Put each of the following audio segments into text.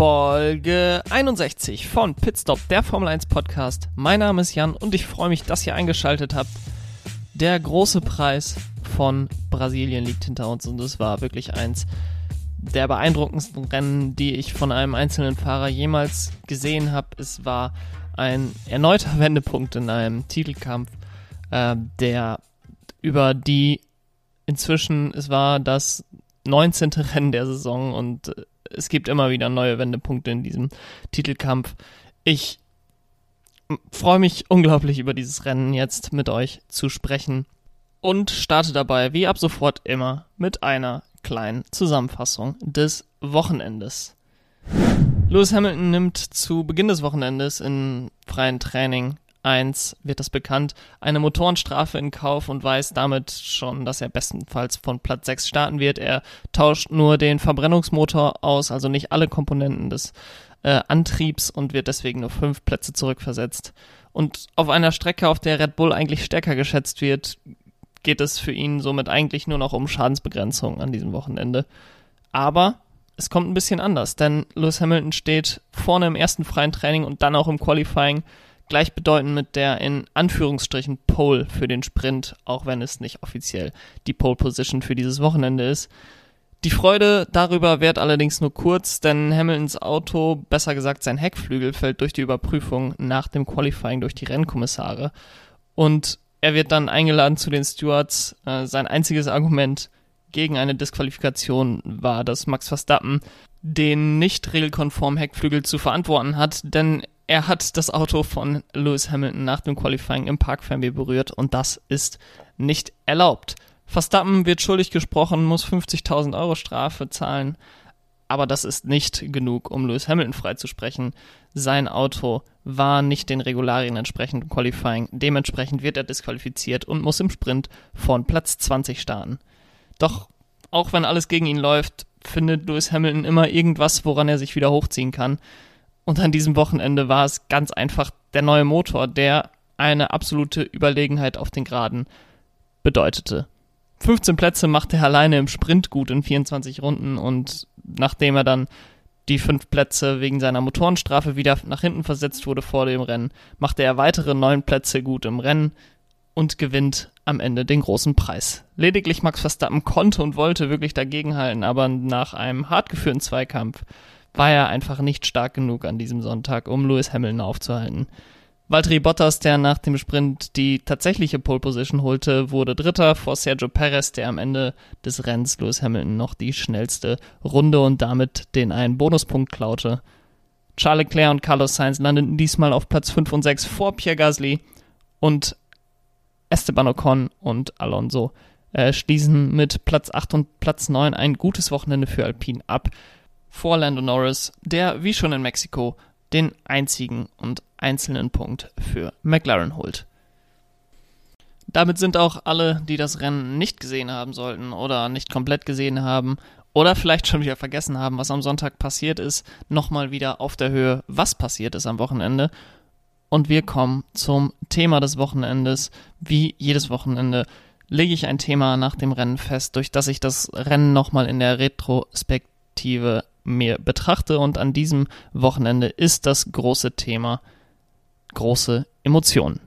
Folge 61 von Pitstop, der Formel 1 Podcast. Mein Name ist Jan und ich freue mich, dass ihr eingeschaltet habt. Der große Preis von Brasilien liegt hinter uns und es war wirklich eins der beeindruckendsten Rennen, die ich von einem einzelnen Fahrer jemals gesehen habe. Es war ein erneuter Wendepunkt in einem Titelkampf, äh, der über die inzwischen, es war das 19. Rennen der Saison und äh, es gibt immer wieder neue Wendepunkte in diesem Titelkampf. Ich freue mich unglaublich über dieses Rennen jetzt mit euch zu sprechen und starte dabei wie ab sofort immer mit einer kleinen Zusammenfassung des Wochenendes. Lewis Hamilton nimmt zu Beginn des Wochenendes in freien Training 1 wird das bekannt, eine Motorenstrafe in Kauf und weiß damit schon, dass er bestenfalls von Platz 6 starten wird. Er tauscht nur den Verbrennungsmotor aus, also nicht alle Komponenten des äh, Antriebs und wird deswegen nur fünf Plätze zurückversetzt. Und auf einer Strecke, auf der Red Bull eigentlich stärker geschätzt wird, geht es für ihn somit eigentlich nur noch um Schadensbegrenzung an diesem Wochenende. Aber es kommt ein bisschen anders, denn Lewis Hamilton steht vorne im ersten freien Training und dann auch im Qualifying gleichbedeutend mit der in Anführungsstrichen Pole für den Sprint, auch wenn es nicht offiziell die Pole Position für dieses Wochenende ist. Die Freude darüber währt allerdings nur kurz, denn Hamiltons Auto, besser gesagt sein Heckflügel, fällt durch die Überprüfung nach dem Qualifying durch die Rennkommissare. Und er wird dann eingeladen zu den Stewards. Äh, sein einziges Argument gegen eine Disqualifikation war, dass Max Verstappen den nicht regelkonformen Heckflügel zu verantworten hat, denn er hat das Auto von Lewis Hamilton nach dem Qualifying im Park Fernweh berührt und das ist nicht erlaubt. Verstappen wird schuldig gesprochen, muss 50.000 Euro Strafe zahlen, aber das ist nicht genug, um Lewis Hamilton freizusprechen. Sein Auto war nicht den Regularien entsprechend im Qualifying, dementsprechend wird er disqualifiziert und muss im Sprint von Platz 20 starten. Doch auch wenn alles gegen ihn läuft, findet Lewis Hamilton immer irgendwas, woran er sich wieder hochziehen kann. Und an diesem Wochenende war es ganz einfach der neue Motor, der eine absolute Überlegenheit auf den Geraden bedeutete. 15 Plätze machte er alleine im Sprint gut in 24 Runden und nachdem er dann die fünf Plätze wegen seiner Motorenstrafe wieder nach hinten versetzt wurde vor dem Rennen, machte er weitere neun Plätze gut im Rennen und gewinnt am Ende den großen Preis. Lediglich Max Verstappen konnte und wollte wirklich dagegenhalten, aber nach einem hart geführten Zweikampf war er einfach nicht stark genug an diesem Sonntag, um Lewis Hamilton aufzuhalten. Valtteri Bottas, der nach dem Sprint die tatsächliche Pole Position holte, wurde Dritter vor Sergio Perez, der am Ende des Rennens Lewis Hamilton noch die schnellste Runde und damit den einen Bonuspunkt klaute. Charles Leclerc und Carlos Sainz landeten diesmal auf Platz 5 und 6 vor Pierre Gasly und Esteban Ocon und Alonso äh, schließen mit Platz 8 und Platz 9 ein gutes Wochenende für Alpine ab. Vor Lando Norris, der wie schon in Mexiko den einzigen und einzelnen Punkt für McLaren holt. Damit sind auch alle, die das Rennen nicht gesehen haben sollten oder nicht komplett gesehen haben oder vielleicht schon wieder vergessen haben, was am Sonntag passiert ist, nochmal wieder auf der Höhe, was passiert ist am Wochenende und wir kommen zum Thema des Wochenendes. Wie jedes Wochenende lege ich ein Thema nach dem Rennen fest, durch das ich das Rennen nochmal in der Retrospektive mir betrachte und an diesem Wochenende ist das große Thema große Emotionen.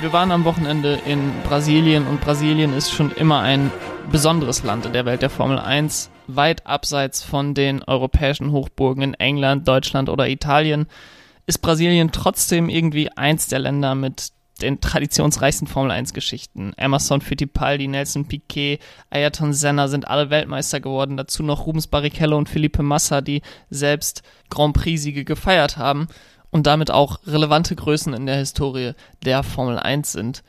Wir waren am Wochenende in Brasilien und Brasilien ist schon immer ein besonderes Land in der Welt der Formel 1 weit abseits von den europäischen Hochburgen in England, Deutschland oder Italien, ist Brasilien trotzdem irgendwie eins der Länder mit den traditionsreichsten Formel 1 Geschichten. Emerson Fittipaldi, Nelson Piquet, Ayrton Senna sind alle Weltmeister geworden. Dazu noch Rubens Barrichello und Felipe Massa, die selbst Grand Prix-Siege gefeiert haben und damit auch relevante Größen in der Historie der Formel 1 sind.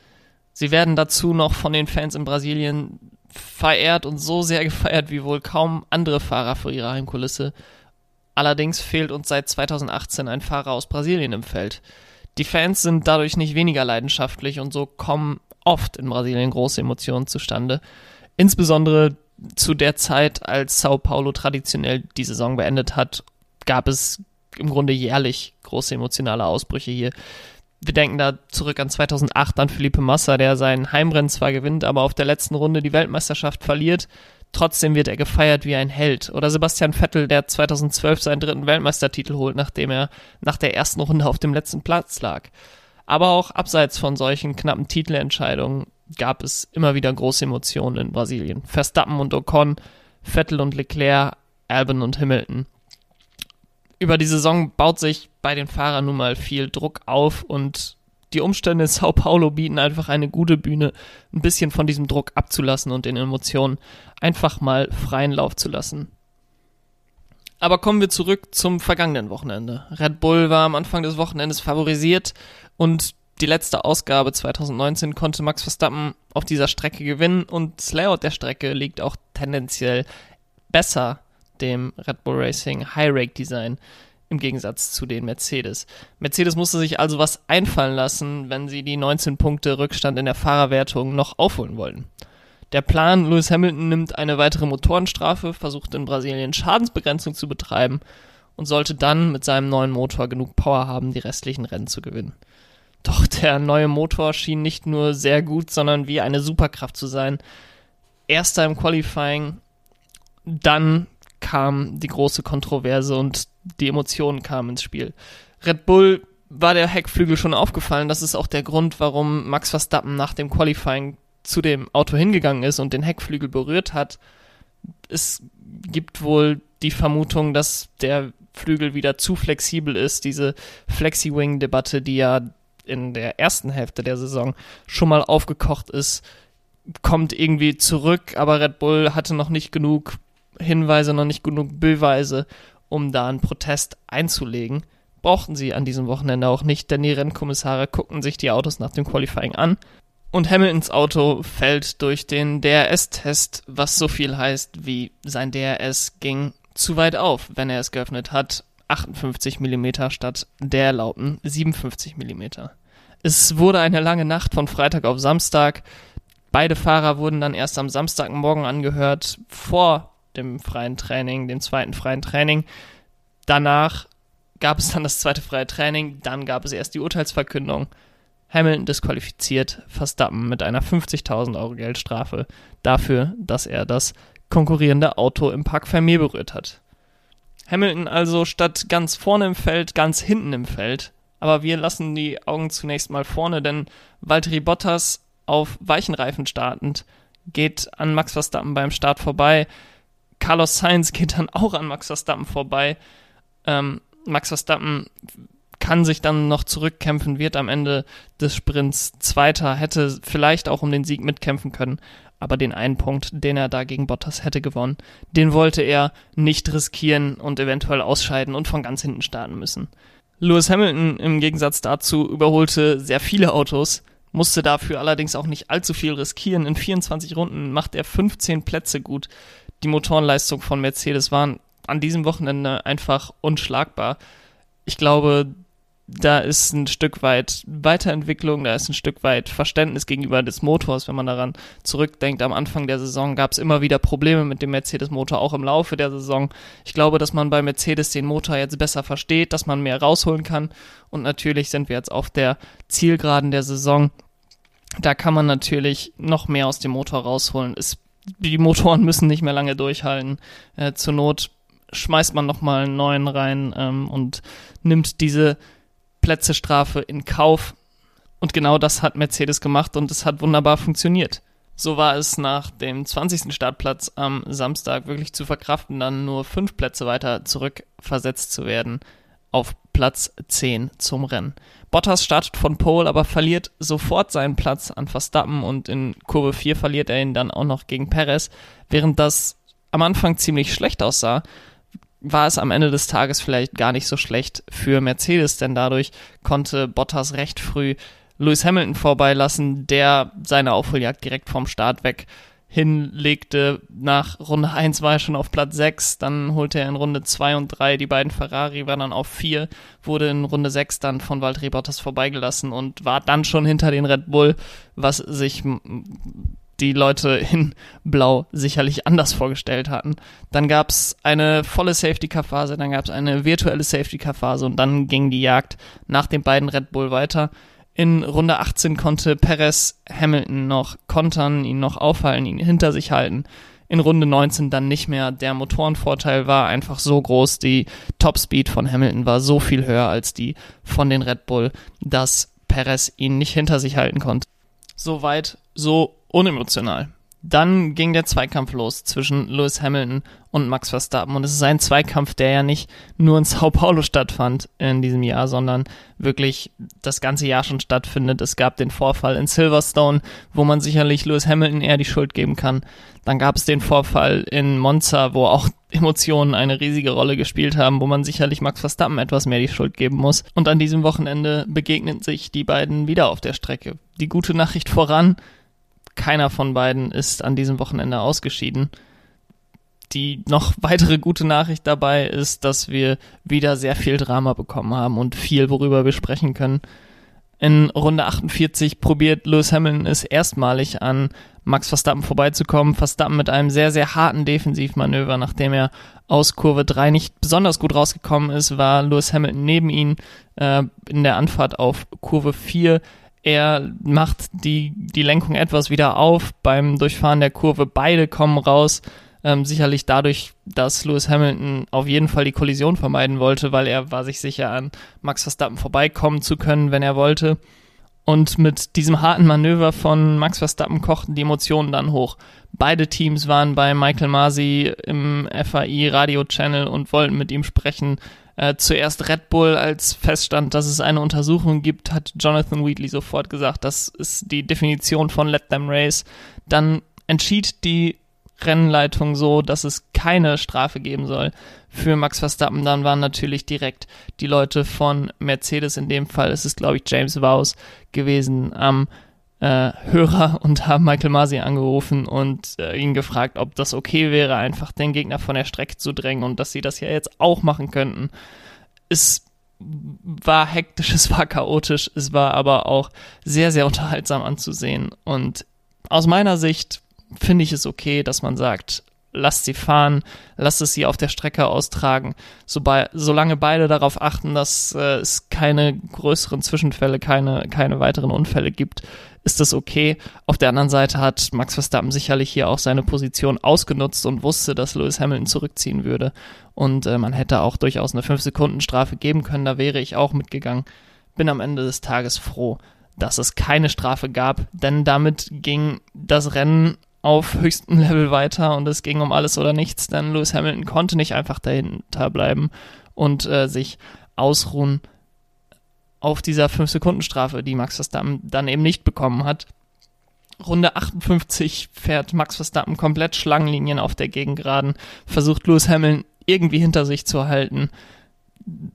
Sie werden dazu noch von den Fans in Brasilien verehrt und so sehr gefeiert wie wohl kaum andere Fahrer vor ihrer Heimkulisse. Allerdings fehlt uns seit 2018 ein Fahrer aus Brasilien im Feld. Die Fans sind dadurch nicht weniger leidenschaftlich und so kommen oft in Brasilien große Emotionen zustande. Insbesondere zu der Zeit, als Sao Paulo traditionell die Saison beendet hat, gab es im Grunde jährlich große emotionale Ausbrüche hier. wir denken da zurück an 2008 an Felipe Massa, der sein Heimrennen zwar gewinnt, aber auf der letzten Runde die Weltmeisterschaft verliert. Trotzdem wird er gefeiert wie ein Held. Oder Sebastian Vettel, der 2012 seinen dritten Weltmeistertitel holt, nachdem er nach der ersten Runde auf dem letzten Platz lag. Aber auch abseits von solchen knappen Titelentscheidungen gab es immer wieder große Emotionen in Brasilien. Verstappen und Ocon, Vettel und Leclerc, Albon und Hamilton über die Saison baut sich bei den Fahrern nun mal viel Druck auf und die Umstände in Sao Paulo bieten einfach eine gute Bühne, ein bisschen von diesem Druck abzulassen und den Emotionen einfach mal freien Lauf zu lassen. Aber kommen wir zurück zum vergangenen Wochenende. Red Bull war am Anfang des Wochenendes favorisiert und die letzte Ausgabe 2019 konnte Max Verstappen auf dieser Strecke gewinnen und das Layout der Strecke liegt auch tendenziell besser dem Red Bull Racing High Rake Design im Gegensatz zu den Mercedes. Mercedes musste sich also was einfallen lassen, wenn sie die 19 Punkte Rückstand in der Fahrerwertung noch aufholen wollten. Der Plan, Lewis Hamilton nimmt eine weitere Motorenstrafe, versucht in Brasilien Schadensbegrenzung zu betreiben und sollte dann mit seinem neuen Motor genug Power haben, die restlichen Rennen zu gewinnen. Doch der neue Motor schien nicht nur sehr gut, sondern wie eine Superkraft zu sein. Erster im Qualifying, dann kam die große Kontroverse und die Emotionen kamen ins Spiel. Red Bull war der Heckflügel schon aufgefallen. Das ist auch der Grund, warum Max Verstappen nach dem Qualifying zu dem Auto hingegangen ist und den Heckflügel berührt hat. Es gibt wohl die Vermutung, dass der Flügel wieder zu flexibel ist. Diese Flexi-Wing-Debatte, die ja in der ersten Hälfte der Saison schon mal aufgekocht ist, kommt irgendwie zurück, aber Red Bull hatte noch nicht genug Hinweise, noch nicht genug Beweise, um da einen Protest einzulegen. Brauchten sie an diesem Wochenende auch nicht, denn die Rennkommissare guckten sich die Autos nach dem Qualifying an. Und Hamiltons Auto fällt durch den DRS-Test, was so viel heißt wie sein DRS ging zu weit auf, wenn er es geöffnet hat. 58 mm statt der erlaubten 57 mm. Es wurde eine lange Nacht von Freitag auf Samstag. Beide Fahrer wurden dann erst am Samstagmorgen angehört, vor dem freien Training, dem zweiten freien Training. Danach gab es dann das zweite freie Training, dann gab es erst die Urteilsverkündung. Hamilton disqualifiziert Verstappen mit einer 50.000 Euro Geldstrafe dafür, dass er das konkurrierende Auto im Park Fermé berührt hat. Hamilton also statt ganz vorne im Feld, ganz hinten im Feld. Aber wir lassen die Augen zunächst mal vorne, denn Valtteri Bottas auf weichen Reifen startend geht an Max Verstappen beim Start vorbei. Carlos Sainz geht dann auch an Max Verstappen vorbei. Ähm, Max Verstappen kann sich dann noch zurückkämpfen, wird am Ende des Sprints Zweiter, hätte vielleicht auch um den Sieg mitkämpfen können, aber den einen Punkt, den er da gegen Bottas hätte gewonnen, den wollte er nicht riskieren und eventuell ausscheiden und von ganz hinten starten müssen. Lewis Hamilton im Gegensatz dazu überholte sehr viele Autos, musste dafür allerdings auch nicht allzu viel riskieren. In 24 Runden macht er 15 Plätze gut die Motorenleistung von Mercedes waren an diesem Wochenende einfach unschlagbar. Ich glaube, da ist ein Stück weit Weiterentwicklung, da ist ein Stück weit Verständnis gegenüber des Motors, wenn man daran zurückdenkt. Am Anfang der Saison gab es immer wieder Probleme mit dem Mercedes-Motor, auch im Laufe der Saison. Ich glaube, dass man bei Mercedes den Motor jetzt besser versteht, dass man mehr rausholen kann. Und natürlich sind wir jetzt auf der Zielgeraden der Saison. Da kann man natürlich noch mehr aus dem Motor rausholen. Es die Motoren müssen nicht mehr lange durchhalten. Äh, zur Not schmeißt man nochmal einen neuen rein ähm, und nimmt diese Plätzestrafe in Kauf. Und genau das hat Mercedes gemacht und es hat wunderbar funktioniert. So war es nach dem 20. Startplatz am Samstag wirklich zu verkraften, dann nur fünf Plätze weiter zurückversetzt zu werden auf Platz 10 zum Rennen. Bottas startet von Pole, aber verliert sofort seinen Platz an Verstappen und in Kurve 4 verliert er ihn dann auch noch gegen Perez. Während das am Anfang ziemlich schlecht aussah, war es am Ende des Tages vielleicht gar nicht so schlecht für Mercedes, denn dadurch konnte Bottas recht früh Lewis Hamilton vorbeilassen, der seine Aufholjagd direkt vom Start weg hinlegte. Nach Runde 1 war er schon auf Platz 6, dann holte er in Runde 2 und 3 die beiden Ferrari, war dann auf 4, wurde in Runde 6 dann von Valtteri Bottas vorbeigelassen und war dann schon hinter den Red Bull, was sich die Leute in Blau sicherlich anders vorgestellt hatten. Dann gab es eine volle Safety-Car-Phase, dann gab es eine virtuelle Safety-Car-Phase und dann ging die Jagd nach den beiden Red Bull weiter. In Runde 18 konnte Perez Hamilton noch kontern, ihn noch aufhalten, ihn hinter sich halten. In Runde 19 dann nicht mehr. Der Motorenvorteil war einfach so groß. Die Topspeed von Hamilton war so viel höher als die von den Red Bull, dass Perez ihn nicht hinter sich halten konnte. So weit, so unemotional. Dann ging der Zweikampf los zwischen Lewis Hamilton und Max Verstappen. Und es ist ein Zweikampf, der ja nicht nur in Sao Paulo stattfand in diesem Jahr, sondern wirklich das ganze Jahr schon stattfindet. Es gab den Vorfall in Silverstone, wo man sicherlich Lewis Hamilton eher die Schuld geben kann. Dann gab es den Vorfall in Monza, wo auch Emotionen eine riesige Rolle gespielt haben, wo man sicherlich Max Verstappen etwas mehr die Schuld geben muss. Und an diesem Wochenende begegnen sich die beiden wieder auf der Strecke. Die gute Nachricht voran, keiner von beiden ist an diesem Wochenende ausgeschieden. Die noch weitere gute Nachricht dabei ist, dass wir wieder sehr viel Drama bekommen haben und viel, worüber wir sprechen können. In Runde 48 probiert Lewis Hamilton es erstmalig an Max Verstappen vorbeizukommen. Verstappen mit einem sehr, sehr harten Defensivmanöver, nachdem er aus Kurve 3 nicht besonders gut rausgekommen ist, war Lewis Hamilton neben ihn äh, in der Anfahrt auf Kurve 4 er macht die, die Lenkung etwas wieder auf beim Durchfahren der Kurve. Beide kommen raus. Ähm, sicherlich dadurch, dass Lewis Hamilton auf jeden Fall die Kollision vermeiden wollte, weil er war sich sicher an Max Verstappen vorbeikommen zu können, wenn er wollte. Und mit diesem harten Manöver von Max Verstappen kochten die Emotionen dann hoch. Beide Teams waren bei Michael Masi im FAI Radio Channel und wollten mit ihm sprechen. Äh, zuerst Red Bull, als feststand, dass es eine Untersuchung gibt, hat Jonathan Wheatley sofort gesagt, das ist die Definition von Let Them Race. Dann entschied die Rennleitung so, dass es keine Strafe geben soll für Max Verstappen. Dann waren natürlich direkt die Leute von Mercedes, in dem Fall ist es, glaube ich, James Vowes gewesen, am äh, Hörer und haben Michael Masi angerufen und äh, ihn gefragt, ob das okay wäre, einfach den Gegner von der Strecke zu drängen und dass sie das ja jetzt auch machen könnten. Es war hektisch, es war chaotisch, es war aber auch sehr, sehr unterhaltsam anzusehen. Und aus meiner Sicht finde ich es okay, dass man sagt, lasst sie fahren, lasst es sie auf der Strecke austragen, so bei, solange beide darauf achten, dass äh, es keine größeren Zwischenfälle, keine, keine weiteren Unfälle gibt, ist das okay. Auf der anderen Seite hat Max Verstappen sicherlich hier auch seine Position ausgenutzt und wusste, dass Lewis Hamilton zurückziehen würde. Und äh, man hätte auch durchaus eine 5-Sekunden-Strafe geben können, da wäre ich auch mitgegangen. Bin am Ende des Tages froh, dass es keine Strafe gab, denn damit ging das Rennen auf höchstem Level weiter und es ging um alles oder nichts, denn Lewis Hamilton konnte nicht einfach dahinter bleiben und äh, sich ausruhen auf dieser 5-Sekunden-Strafe, die Max Verstappen dann eben nicht bekommen hat. Runde 58 fährt Max Verstappen komplett Schlangenlinien auf der Gegengraden, versucht Lewis Hamilton irgendwie hinter sich zu halten.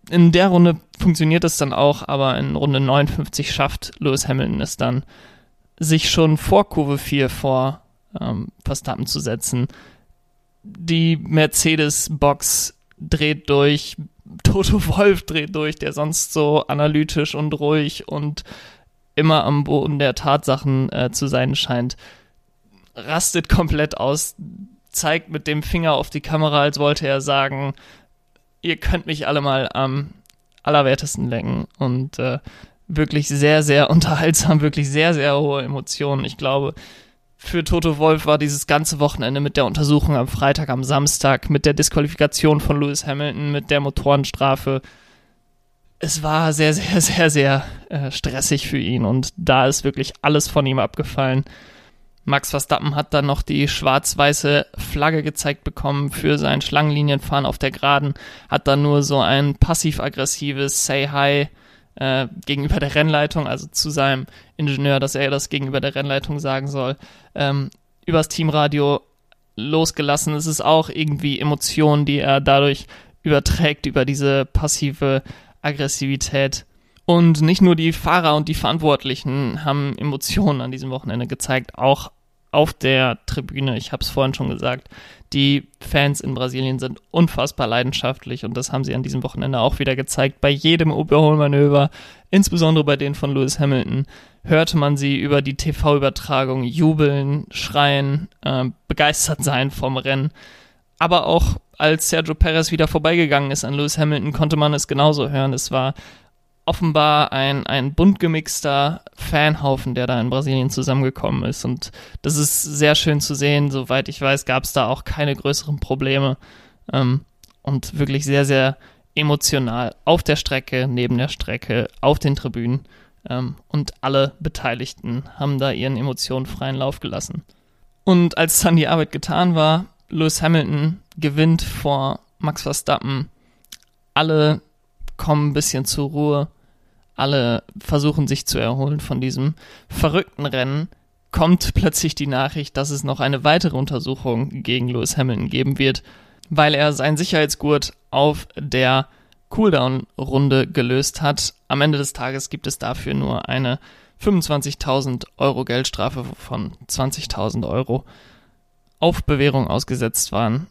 In der Runde funktioniert es dann auch, aber in Runde 59 schafft Lewis Hamilton es dann, sich schon vor Kurve 4 vor ähm, Verstappen zu setzen. Die Mercedes-Box dreht durch, Toto Wolf dreht durch, der sonst so analytisch und ruhig und immer am Boden der Tatsachen äh, zu sein scheint, rastet komplett aus, zeigt mit dem Finger auf die Kamera, als wollte er sagen, ihr könnt mich alle mal am allerwertesten lenken und äh, wirklich sehr, sehr unterhaltsam, wirklich sehr, sehr hohe Emotionen. Ich glaube, für Toto Wolf war dieses ganze Wochenende mit der Untersuchung am Freitag, am Samstag, mit der Disqualifikation von Lewis Hamilton, mit der Motorenstrafe. Es war sehr, sehr, sehr, sehr äh, stressig für ihn und da ist wirklich alles von ihm abgefallen. Max Verstappen hat dann noch die schwarz-weiße Flagge gezeigt bekommen für sein Schlangenlinienfahren auf der Geraden, hat dann nur so ein passiv-aggressives Say Hi äh, gegenüber der Rennleitung, also zu seinem Ingenieur, dass er das gegenüber der Rennleitung sagen soll, ähm, übers Teamradio losgelassen. Es ist auch irgendwie Emotionen, die er dadurch überträgt, über diese passive Aggressivität. Und nicht nur die Fahrer und die Verantwortlichen haben Emotionen an diesem Wochenende gezeigt, auch auf der Tribüne, ich habe es vorhin schon gesagt, die Fans in Brasilien sind unfassbar leidenschaftlich und das haben sie an diesem Wochenende auch wieder gezeigt. Bei jedem Überholmanöver, insbesondere bei denen von Lewis Hamilton, hörte man sie über die TV-Übertragung jubeln, schreien, äh, begeistert sein vom Rennen. Aber auch als Sergio Perez wieder vorbeigegangen ist an Lewis Hamilton, konnte man es genauso hören. Es war offenbar ein, ein bunt gemixter Fanhaufen, der da in Brasilien zusammengekommen ist. Und das ist sehr schön zu sehen. Soweit ich weiß, gab es da auch keine größeren Probleme. Ähm, und wirklich sehr, sehr emotional auf der Strecke, neben der Strecke, auf den Tribünen. Ähm, und alle Beteiligten haben da ihren Emotionen freien Lauf gelassen. Und als dann die Arbeit getan war, Lewis Hamilton gewinnt vor Max Verstappen. Alle kommen ein bisschen zur Ruhe alle versuchen sich zu erholen von diesem verrückten Rennen, kommt plötzlich die Nachricht, dass es noch eine weitere Untersuchung gegen Lewis Hamilton geben wird, weil er seinen Sicherheitsgurt auf der Cooldown-Runde gelöst hat. Am Ende des Tages gibt es dafür nur eine 25.000 Euro Geldstrafe, von 20.000 Euro auf Bewährung ausgesetzt waren.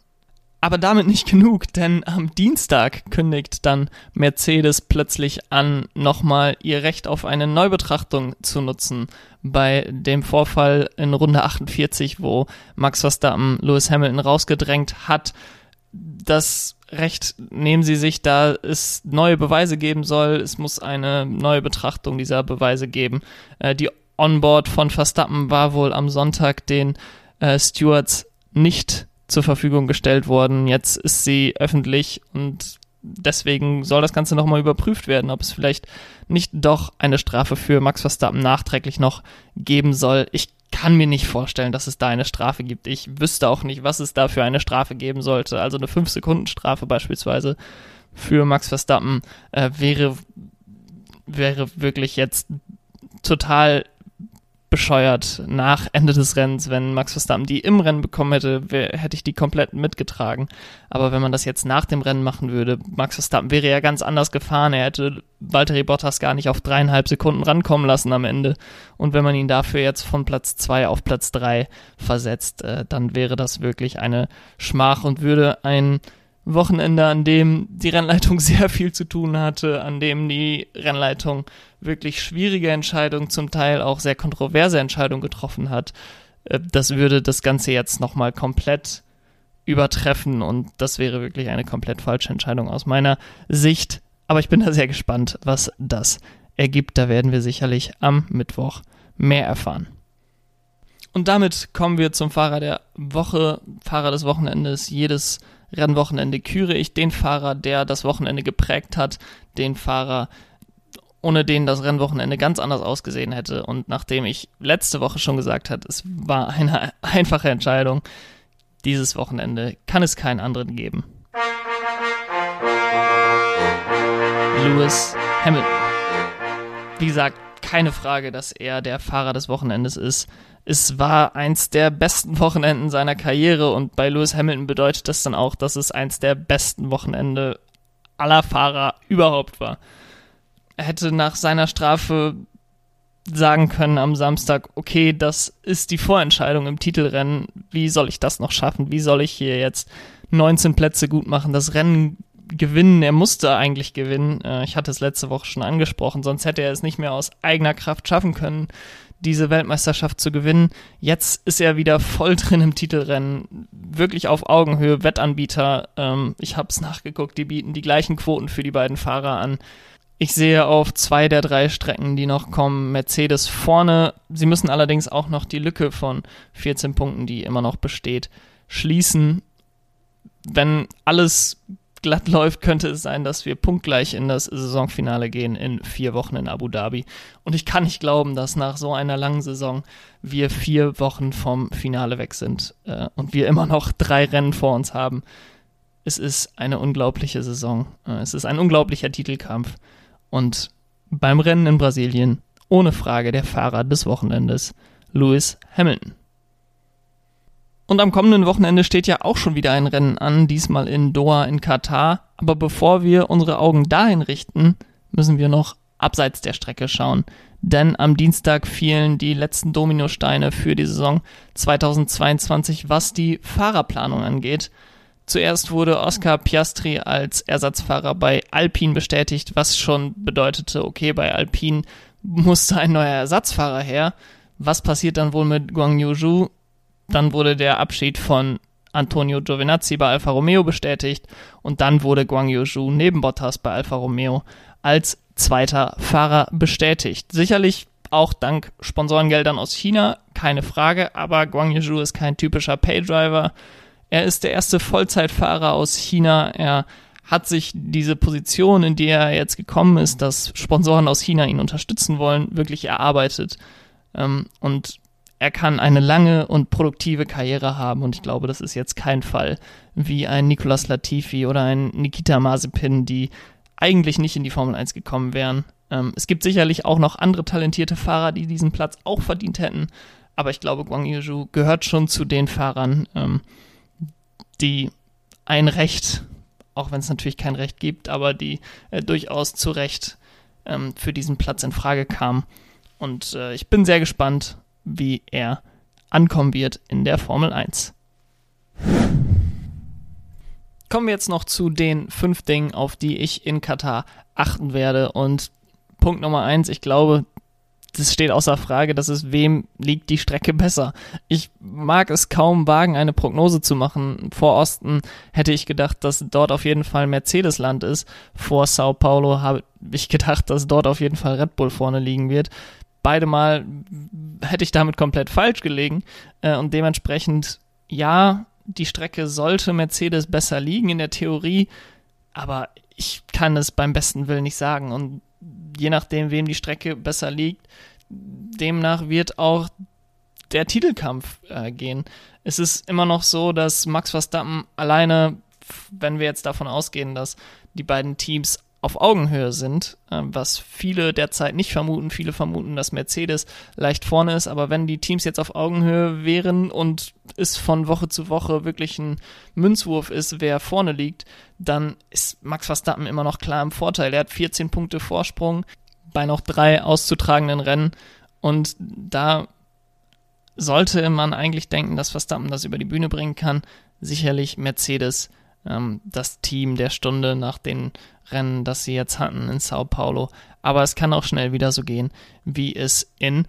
Aber damit nicht genug, denn am Dienstag kündigt dann Mercedes plötzlich an, nochmal ihr Recht auf eine Neubetrachtung zu nutzen. Bei dem Vorfall in Runde 48, wo Max Verstappen Lewis Hamilton rausgedrängt hat. Das Recht nehmen sie sich, da es neue Beweise geben soll. Es muss eine neue Betrachtung dieser Beweise geben. Äh, die Onboard von Verstappen war wohl am Sonntag den äh, Stewards nicht zur Verfügung gestellt worden. Jetzt ist sie öffentlich und deswegen soll das Ganze nochmal überprüft werden, ob es vielleicht nicht doch eine Strafe für Max Verstappen nachträglich noch geben soll. Ich kann mir nicht vorstellen, dass es da eine Strafe gibt. Ich wüsste auch nicht, was es da für eine Strafe geben sollte. Also eine 5-Sekunden-Strafe beispielsweise für Max Verstappen äh, wäre, wäre wirklich jetzt total bescheuert nach Ende des Rennens, wenn Max Verstappen die im Rennen bekommen hätte, wär, hätte ich die komplett mitgetragen. Aber wenn man das jetzt nach dem Rennen machen würde, Max Verstappen wäre ja ganz anders gefahren. Er hätte Valtteri Bottas gar nicht auf dreieinhalb Sekunden rankommen lassen am Ende. Und wenn man ihn dafür jetzt von Platz zwei auf Platz drei versetzt, äh, dann wäre das wirklich eine Schmach und würde ein Wochenende, an dem die Rennleitung sehr viel zu tun hatte, an dem die Rennleitung wirklich schwierige Entscheidungen, zum Teil auch sehr kontroverse Entscheidungen getroffen hat. Äh, das würde das Ganze jetzt nochmal komplett übertreffen und das wäre wirklich eine komplett falsche Entscheidung aus meiner Sicht. Aber ich bin da sehr gespannt, was das ergibt. Da werden wir sicherlich am Mittwoch mehr erfahren. Und damit kommen wir zum Fahrer der Woche, Fahrer des Wochenendes. Jedes Rennwochenende küre ich den Fahrer, der das Wochenende geprägt hat, den Fahrer, ohne den das Rennwochenende ganz anders ausgesehen hätte. Und nachdem ich letzte Woche schon gesagt habe, es war eine einfache Entscheidung, dieses Wochenende kann es keinen anderen geben. Lewis Hamilton. Wie gesagt, keine Frage, dass er der Fahrer des Wochenendes ist. Es war eins der besten Wochenenden seiner Karriere und bei Lewis Hamilton bedeutet das dann auch, dass es eins der besten Wochenende aller Fahrer überhaupt war. Er hätte nach seiner Strafe sagen können am Samstag, okay, das ist die Vorentscheidung im Titelrennen. Wie soll ich das noch schaffen? Wie soll ich hier jetzt 19 Plätze gut machen, das Rennen gewinnen. Er musste eigentlich gewinnen. Äh, ich hatte es letzte Woche schon angesprochen, sonst hätte er es nicht mehr aus eigener Kraft schaffen können, diese Weltmeisterschaft zu gewinnen. Jetzt ist er wieder voll drin im Titelrennen, wirklich auf Augenhöhe, Wettanbieter. Ähm, ich habe es nachgeguckt, die bieten die gleichen Quoten für die beiden Fahrer an. Ich sehe auf zwei der drei Strecken, die noch kommen, Mercedes vorne. Sie müssen allerdings auch noch die Lücke von 14 Punkten, die immer noch besteht, schließen. Wenn alles glatt läuft, könnte es sein, dass wir punktgleich in das Saisonfinale gehen in vier Wochen in Abu Dhabi. Und ich kann nicht glauben, dass nach so einer langen Saison wir vier Wochen vom Finale weg sind äh, und wir immer noch drei Rennen vor uns haben. Es ist eine unglaubliche Saison. Äh, es ist ein unglaublicher Titelkampf. Und beim Rennen in Brasilien, ohne Frage, der Fahrer des Wochenendes, Lewis Hamilton. Und am kommenden Wochenende steht ja auch schon wieder ein Rennen an, diesmal in Doha in Katar. Aber bevor wir unsere Augen dahin richten, müssen wir noch abseits der Strecke schauen. Denn am Dienstag fielen die letzten Dominosteine für die Saison 2022, was die Fahrerplanung angeht. Zuerst wurde Oscar Piastri als Ersatzfahrer bei Alpine bestätigt, was schon bedeutete, okay, bei Alpine musste ein neuer Ersatzfahrer her. Was passiert dann wohl mit Guang Yuzhu? Dann wurde der Abschied von Antonio Giovinazzi bei Alfa Romeo bestätigt und dann wurde Guang Yuzhu neben Bottas bei Alfa Romeo als zweiter Fahrer bestätigt. Sicherlich auch dank Sponsorengeldern aus China, keine Frage, aber Guang Yizhu ist kein typischer Paydriver. Er ist der erste Vollzeitfahrer aus China. Er hat sich diese Position, in die er jetzt gekommen ist, dass Sponsoren aus China ihn unterstützen wollen, wirklich erarbeitet. Ähm, und er kann eine lange und produktive Karriere haben und ich glaube, das ist jetzt kein Fall wie ein Nicolas Latifi oder ein Nikita Mazepin, die eigentlich nicht in die Formel 1 gekommen wären. Ähm, es gibt sicherlich auch noch andere talentierte Fahrer, die diesen Platz auch verdient hätten, aber ich glaube, Guang Yuzhu gehört schon zu den Fahrern, ähm, die ein Recht auch wenn es natürlich kein Recht gibt, aber die äh, durchaus zu Recht ähm, für diesen Platz in Frage kam. Und äh, ich bin sehr gespannt, wie er ankommen wird in der Formel 1. Kommen wir jetzt noch zu den fünf Dingen, auf die ich in Katar achten werde. Und Punkt Nummer eins, ich glaube, das steht außer Frage, dass es wem liegt die Strecke besser. Ich mag es kaum wagen, eine Prognose zu machen. Vor Osten hätte ich gedacht, dass dort auf jeden Fall Mercedes-Land ist. Vor Sao Paulo habe ich gedacht, dass dort auf jeden Fall Red Bull vorne liegen wird. Beide Mal hätte ich damit komplett falsch gelegen. Äh, und dementsprechend, ja, die Strecke sollte Mercedes besser liegen in der Theorie, aber ich kann es beim besten Willen nicht sagen. Und je nachdem, wem die Strecke besser liegt, demnach wird auch der Titelkampf äh, gehen. Es ist immer noch so, dass Max Verstappen alleine, wenn wir jetzt davon ausgehen, dass die beiden Teams auf Augenhöhe sind, äh, was viele derzeit nicht vermuten. Viele vermuten, dass Mercedes leicht vorne ist, aber wenn die Teams jetzt auf Augenhöhe wären und es von Woche zu Woche wirklich ein Münzwurf ist, wer vorne liegt, dann ist Max Verstappen immer noch klar im Vorteil. Er hat 14 Punkte Vorsprung bei noch drei auszutragenden Rennen und da sollte man eigentlich denken, dass Verstappen das über die Bühne bringen kann. Sicherlich Mercedes ähm, das Team der Stunde nach den Rennen, das sie jetzt hatten in Sao Paulo. Aber es kann auch schnell wieder so gehen, wie es in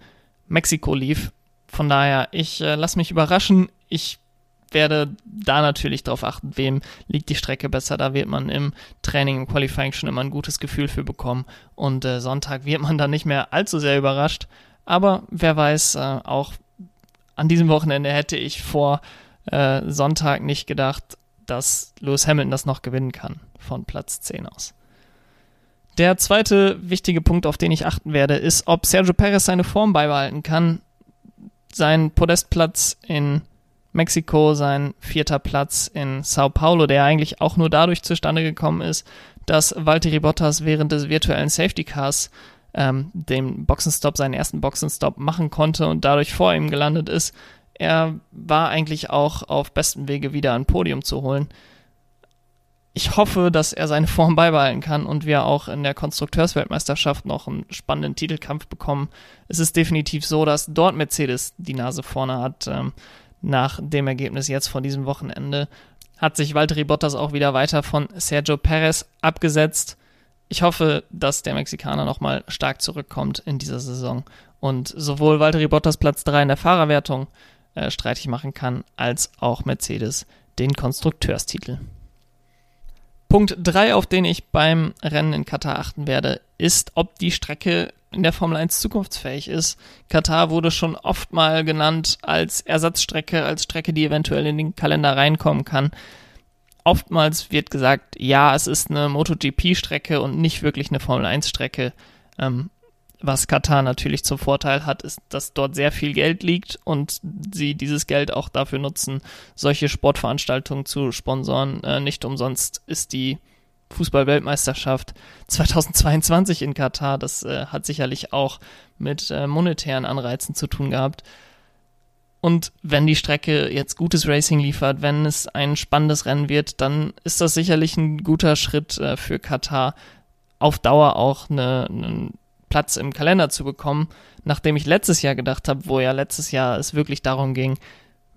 Mexiko lief. Von daher, ich äh, lasse mich überraschen. Ich werde da natürlich darauf achten, wem liegt die Strecke besser. Da wird man im Training, im Qualifying schon immer ein gutes Gefühl für bekommen. Und äh, Sonntag wird man dann nicht mehr allzu sehr überrascht. Aber wer weiß, äh, auch an diesem Wochenende hätte ich vor äh, Sonntag nicht gedacht, dass Lewis Hamilton das noch gewinnen kann von Platz 10 aus. Der zweite wichtige Punkt, auf den ich achten werde, ist, ob Sergio Perez seine Form beibehalten kann. Sein Podestplatz in Mexiko, sein vierter Platz in Sao Paulo, der eigentlich auch nur dadurch zustande gekommen ist, dass Valtteri Bottas während des virtuellen Safety Cars ähm, den Boxenstopp, seinen ersten Boxenstopp machen konnte und dadurch vor ihm gelandet ist. Er war eigentlich auch auf bestem Wege wieder ein Podium zu holen. Ich hoffe, dass er seine Form beibehalten kann und wir auch in der Konstrukteursweltmeisterschaft noch einen spannenden Titelkampf bekommen. Es ist definitiv so, dass dort Mercedes die Nase vorne hat. Ähm, nach dem Ergebnis jetzt von diesem Wochenende hat sich Valtteri Bottas auch wieder weiter von Sergio Perez abgesetzt. Ich hoffe, dass der Mexikaner nochmal stark zurückkommt in dieser Saison und sowohl Valtteri Bottas Platz 3 in der Fahrerwertung äh, streitig machen kann, als auch Mercedes den Konstrukteurstitel. Punkt 3, auf den ich beim Rennen in Katar achten werde, ist, ob die Strecke in der Formel 1 zukunftsfähig ist. Katar wurde schon oft mal genannt als Ersatzstrecke, als Strecke, die eventuell in den Kalender reinkommen kann. Oftmals wird gesagt, ja, es ist eine MotoGP-Strecke und nicht wirklich eine Formel 1-Strecke. Ähm, was Katar natürlich zum Vorteil hat, ist, dass dort sehr viel Geld liegt und sie dieses Geld auch dafür nutzen, solche Sportveranstaltungen zu sponsoren. Äh, nicht umsonst ist die Fußball-Weltmeisterschaft 2022 in Katar. Das äh, hat sicherlich auch mit äh, monetären Anreizen zu tun gehabt. Und wenn die Strecke jetzt gutes Racing liefert, wenn es ein spannendes Rennen wird, dann ist das sicherlich ein guter Schritt äh, für Katar, auf Dauer auch eine, einen Platz im Kalender zu bekommen, nachdem ich letztes Jahr gedacht habe, wo ja letztes Jahr es wirklich darum ging,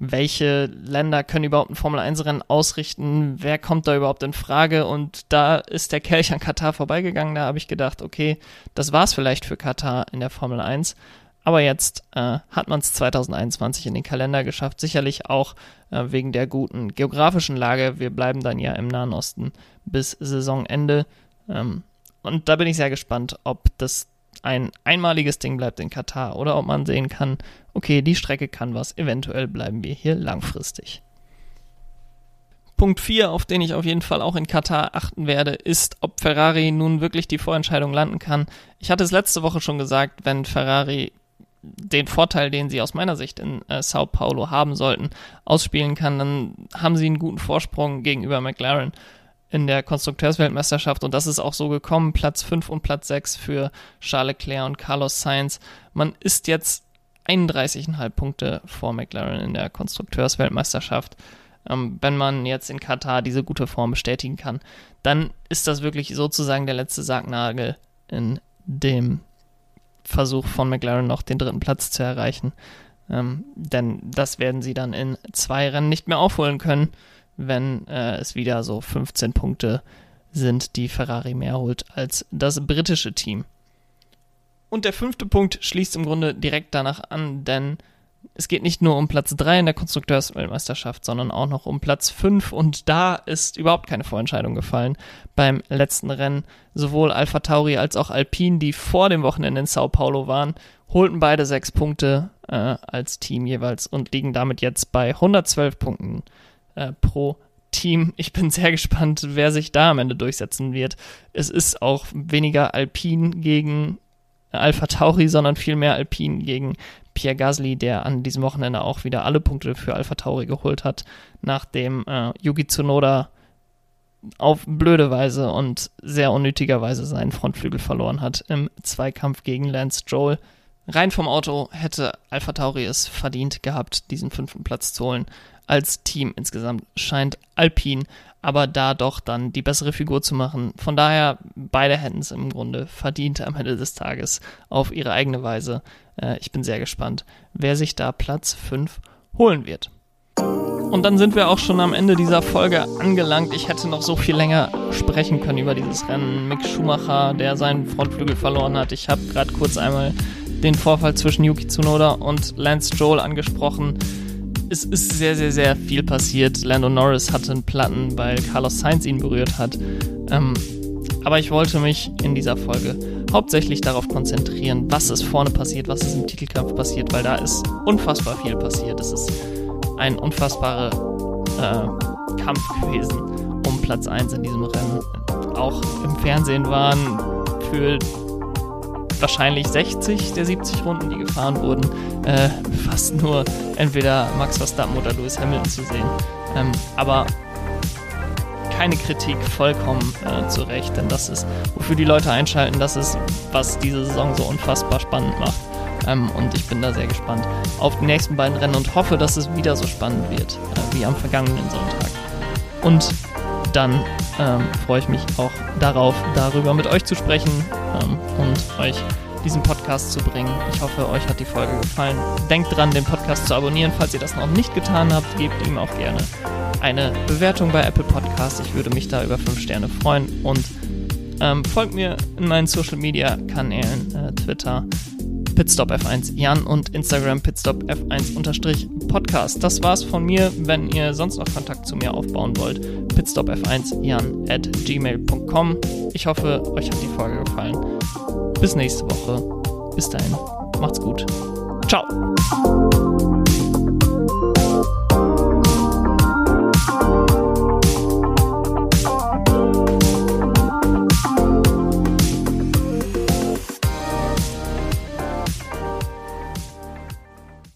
welche Länder können überhaupt ein Formel-1-Rennen ausrichten, wer kommt da überhaupt in Frage? Und da ist der Kelch an Katar vorbeigegangen, da habe ich gedacht, okay, das war's vielleicht für Katar in der Formel 1, aber jetzt äh, hat man es 2021 in den Kalender geschafft, sicherlich auch äh, wegen der guten geografischen Lage, wir bleiben dann ja im Nahen Osten bis Saisonende. Ähm, und da bin ich sehr gespannt, ob das ein einmaliges Ding bleibt in Katar oder ob man sehen kann, okay, die Strecke kann was, eventuell bleiben wir hier langfristig. Punkt 4, auf den ich auf jeden Fall auch in Katar achten werde, ist, ob Ferrari nun wirklich die Vorentscheidung landen kann. Ich hatte es letzte Woche schon gesagt, wenn Ferrari den Vorteil, den sie aus meiner Sicht in äh, Sao Paulo haben sollten, ausspielen kann, dann haben sie einen guten Vorsprung gegenüber McLaren in der Konstrukteursweltmeisterschaft und das ist auch so gekommen. Platz 5 und Platz 6 für Charles Leclerc und Carlos Sainz. Man ist jetzt 31,5 Punkte vor McLaren in der Konstrukteursweltmeisterschaft. Ähm, wenn man jetzt in Katar diese gute Form bestätigen kann, dann ist das wirklich sozusagen der letzte Sargnagel in dem Versuch von McLaren noch den dritten Platz zu erreichen. Ähm, denn das werden sie dann in zwei Rennen nicht mehr aufholen können wenn äh, es wieder so 15 Punkte sind, die Ferrari mehr holt als das britische Team. Und der fünfte Punkt schließt im Grunde direkt danach an, denn es geht nicht nur um Platz 3 in der Konstrukteursweltmeisterschaft, sondern auch noch um Platz 5 und da ist überhaupt keine Vorentscheidung gefallen beim letzten Rennen. Sowohl Alpha Tauri als auch Alpine, die vor dem Wochenende in Sao Paulo waren, holten beide sechs Punkte äh, als Team jeweils und liegen damit jetzt bei 112 Punkten äh, pro Team. Ich bin sehr gespannt, wer sich da am Ende durchsetzen wird. Es ist auch weniger Alpin gegen Alpha Tauri, sondern vielmehr Alpin gegen Pierre Gasly, der an diesem Wochenende auch wieder alle Punkte für Alpha Tauri geholt hat, nachdem äh, Yuki Tsunoda auf blöde Weise und sehr unnötigerweise seinen Frontflügel verloren hat im Zweikampf gegen Lance Stroll. Rein vom Auto hätte Alpha Tauri es verdient gehabt, diesen fünften Platz zu holen als Team insgesamt scheint Alpine aber da doch dann die bessere Figur zu machen. Von daher, beide hätten es im Grunde verdient am Ende des Tages auf ihre eigene Weise. Äh, ich bin sehr gespannt, wer sich da Platz 5 holen wird. Und dann sind wir auch schon am Ende dieser Folge angelangt. Ich hätte noch so viel länger sprechen können über dieses Rennen. Mick Schumacher, der seinen Frontflügel verloren hat. Ich habe gerade kurz einmal den Vorfall zwischen Yuki Tsunoda und Lance Stroll angesprochen es ist sehr, sehr, sehr viel passiert. Lando Norris hatte einen Platten, weil Carlos Sainz ihn berührt hat. Ähm, aber ich wollte mich in dieser Folge hauptsächlich darauf konzentrieren, was ist vorne passiert, was ist im Titelkampf passiert, weil da ist unfassbar viel passiert. Es ist ein unfassbarer äh, Kampf gewesen um Platz 1 in diesem Rennen. Auch im Fernsehen waren für wahrscheinlich 60 der 70 Runden, die gefahren wurden, äh, fast nur entweder Max Verstappen oder Lewis Hamilton zu sehen. Ähm, aber keine Kritik vollkommen äh, zu Recht, denn das ist, wofür die Leute einschalten, das ist, was diese Saison so unfassbar spannend macht. Ähm, und ich bin da sehr gespannt auf die nächsten beiden Rennen und hoffe, dass es wieder so spannend wird äh, wie am vergangenen Sonntag. Und dann ähm, freue ich mich auch darauf, darüber mit euch zu sprechen ähm, und euch diesen Podcast zu bringen. Ich hoffe, euch hat die Folge gefallen. Denkt dran, den Podcast zu abonnieren, falls ihr das noch nicht getan habt. Gebt ihm auch gerne eine Bewertung bei Apple Podcast. Ich würde mich da über 5 Sterne freuen. Und ähm, folgt mir in meinen Social Media Kanälen, äh, Twitter, auf Pitstop F1 Jan und Instagram Pitstop F1 Podcast. Das war's von mir. Wenn ihr sonst noch Kontakt zu mir aufbauen wollt, pitstop F1 Jan at gmail.com. Ich hoffe, euch hat die Folge gefallen. Bis nächste Woche. Bis dahin. Macht's gut. Ciao.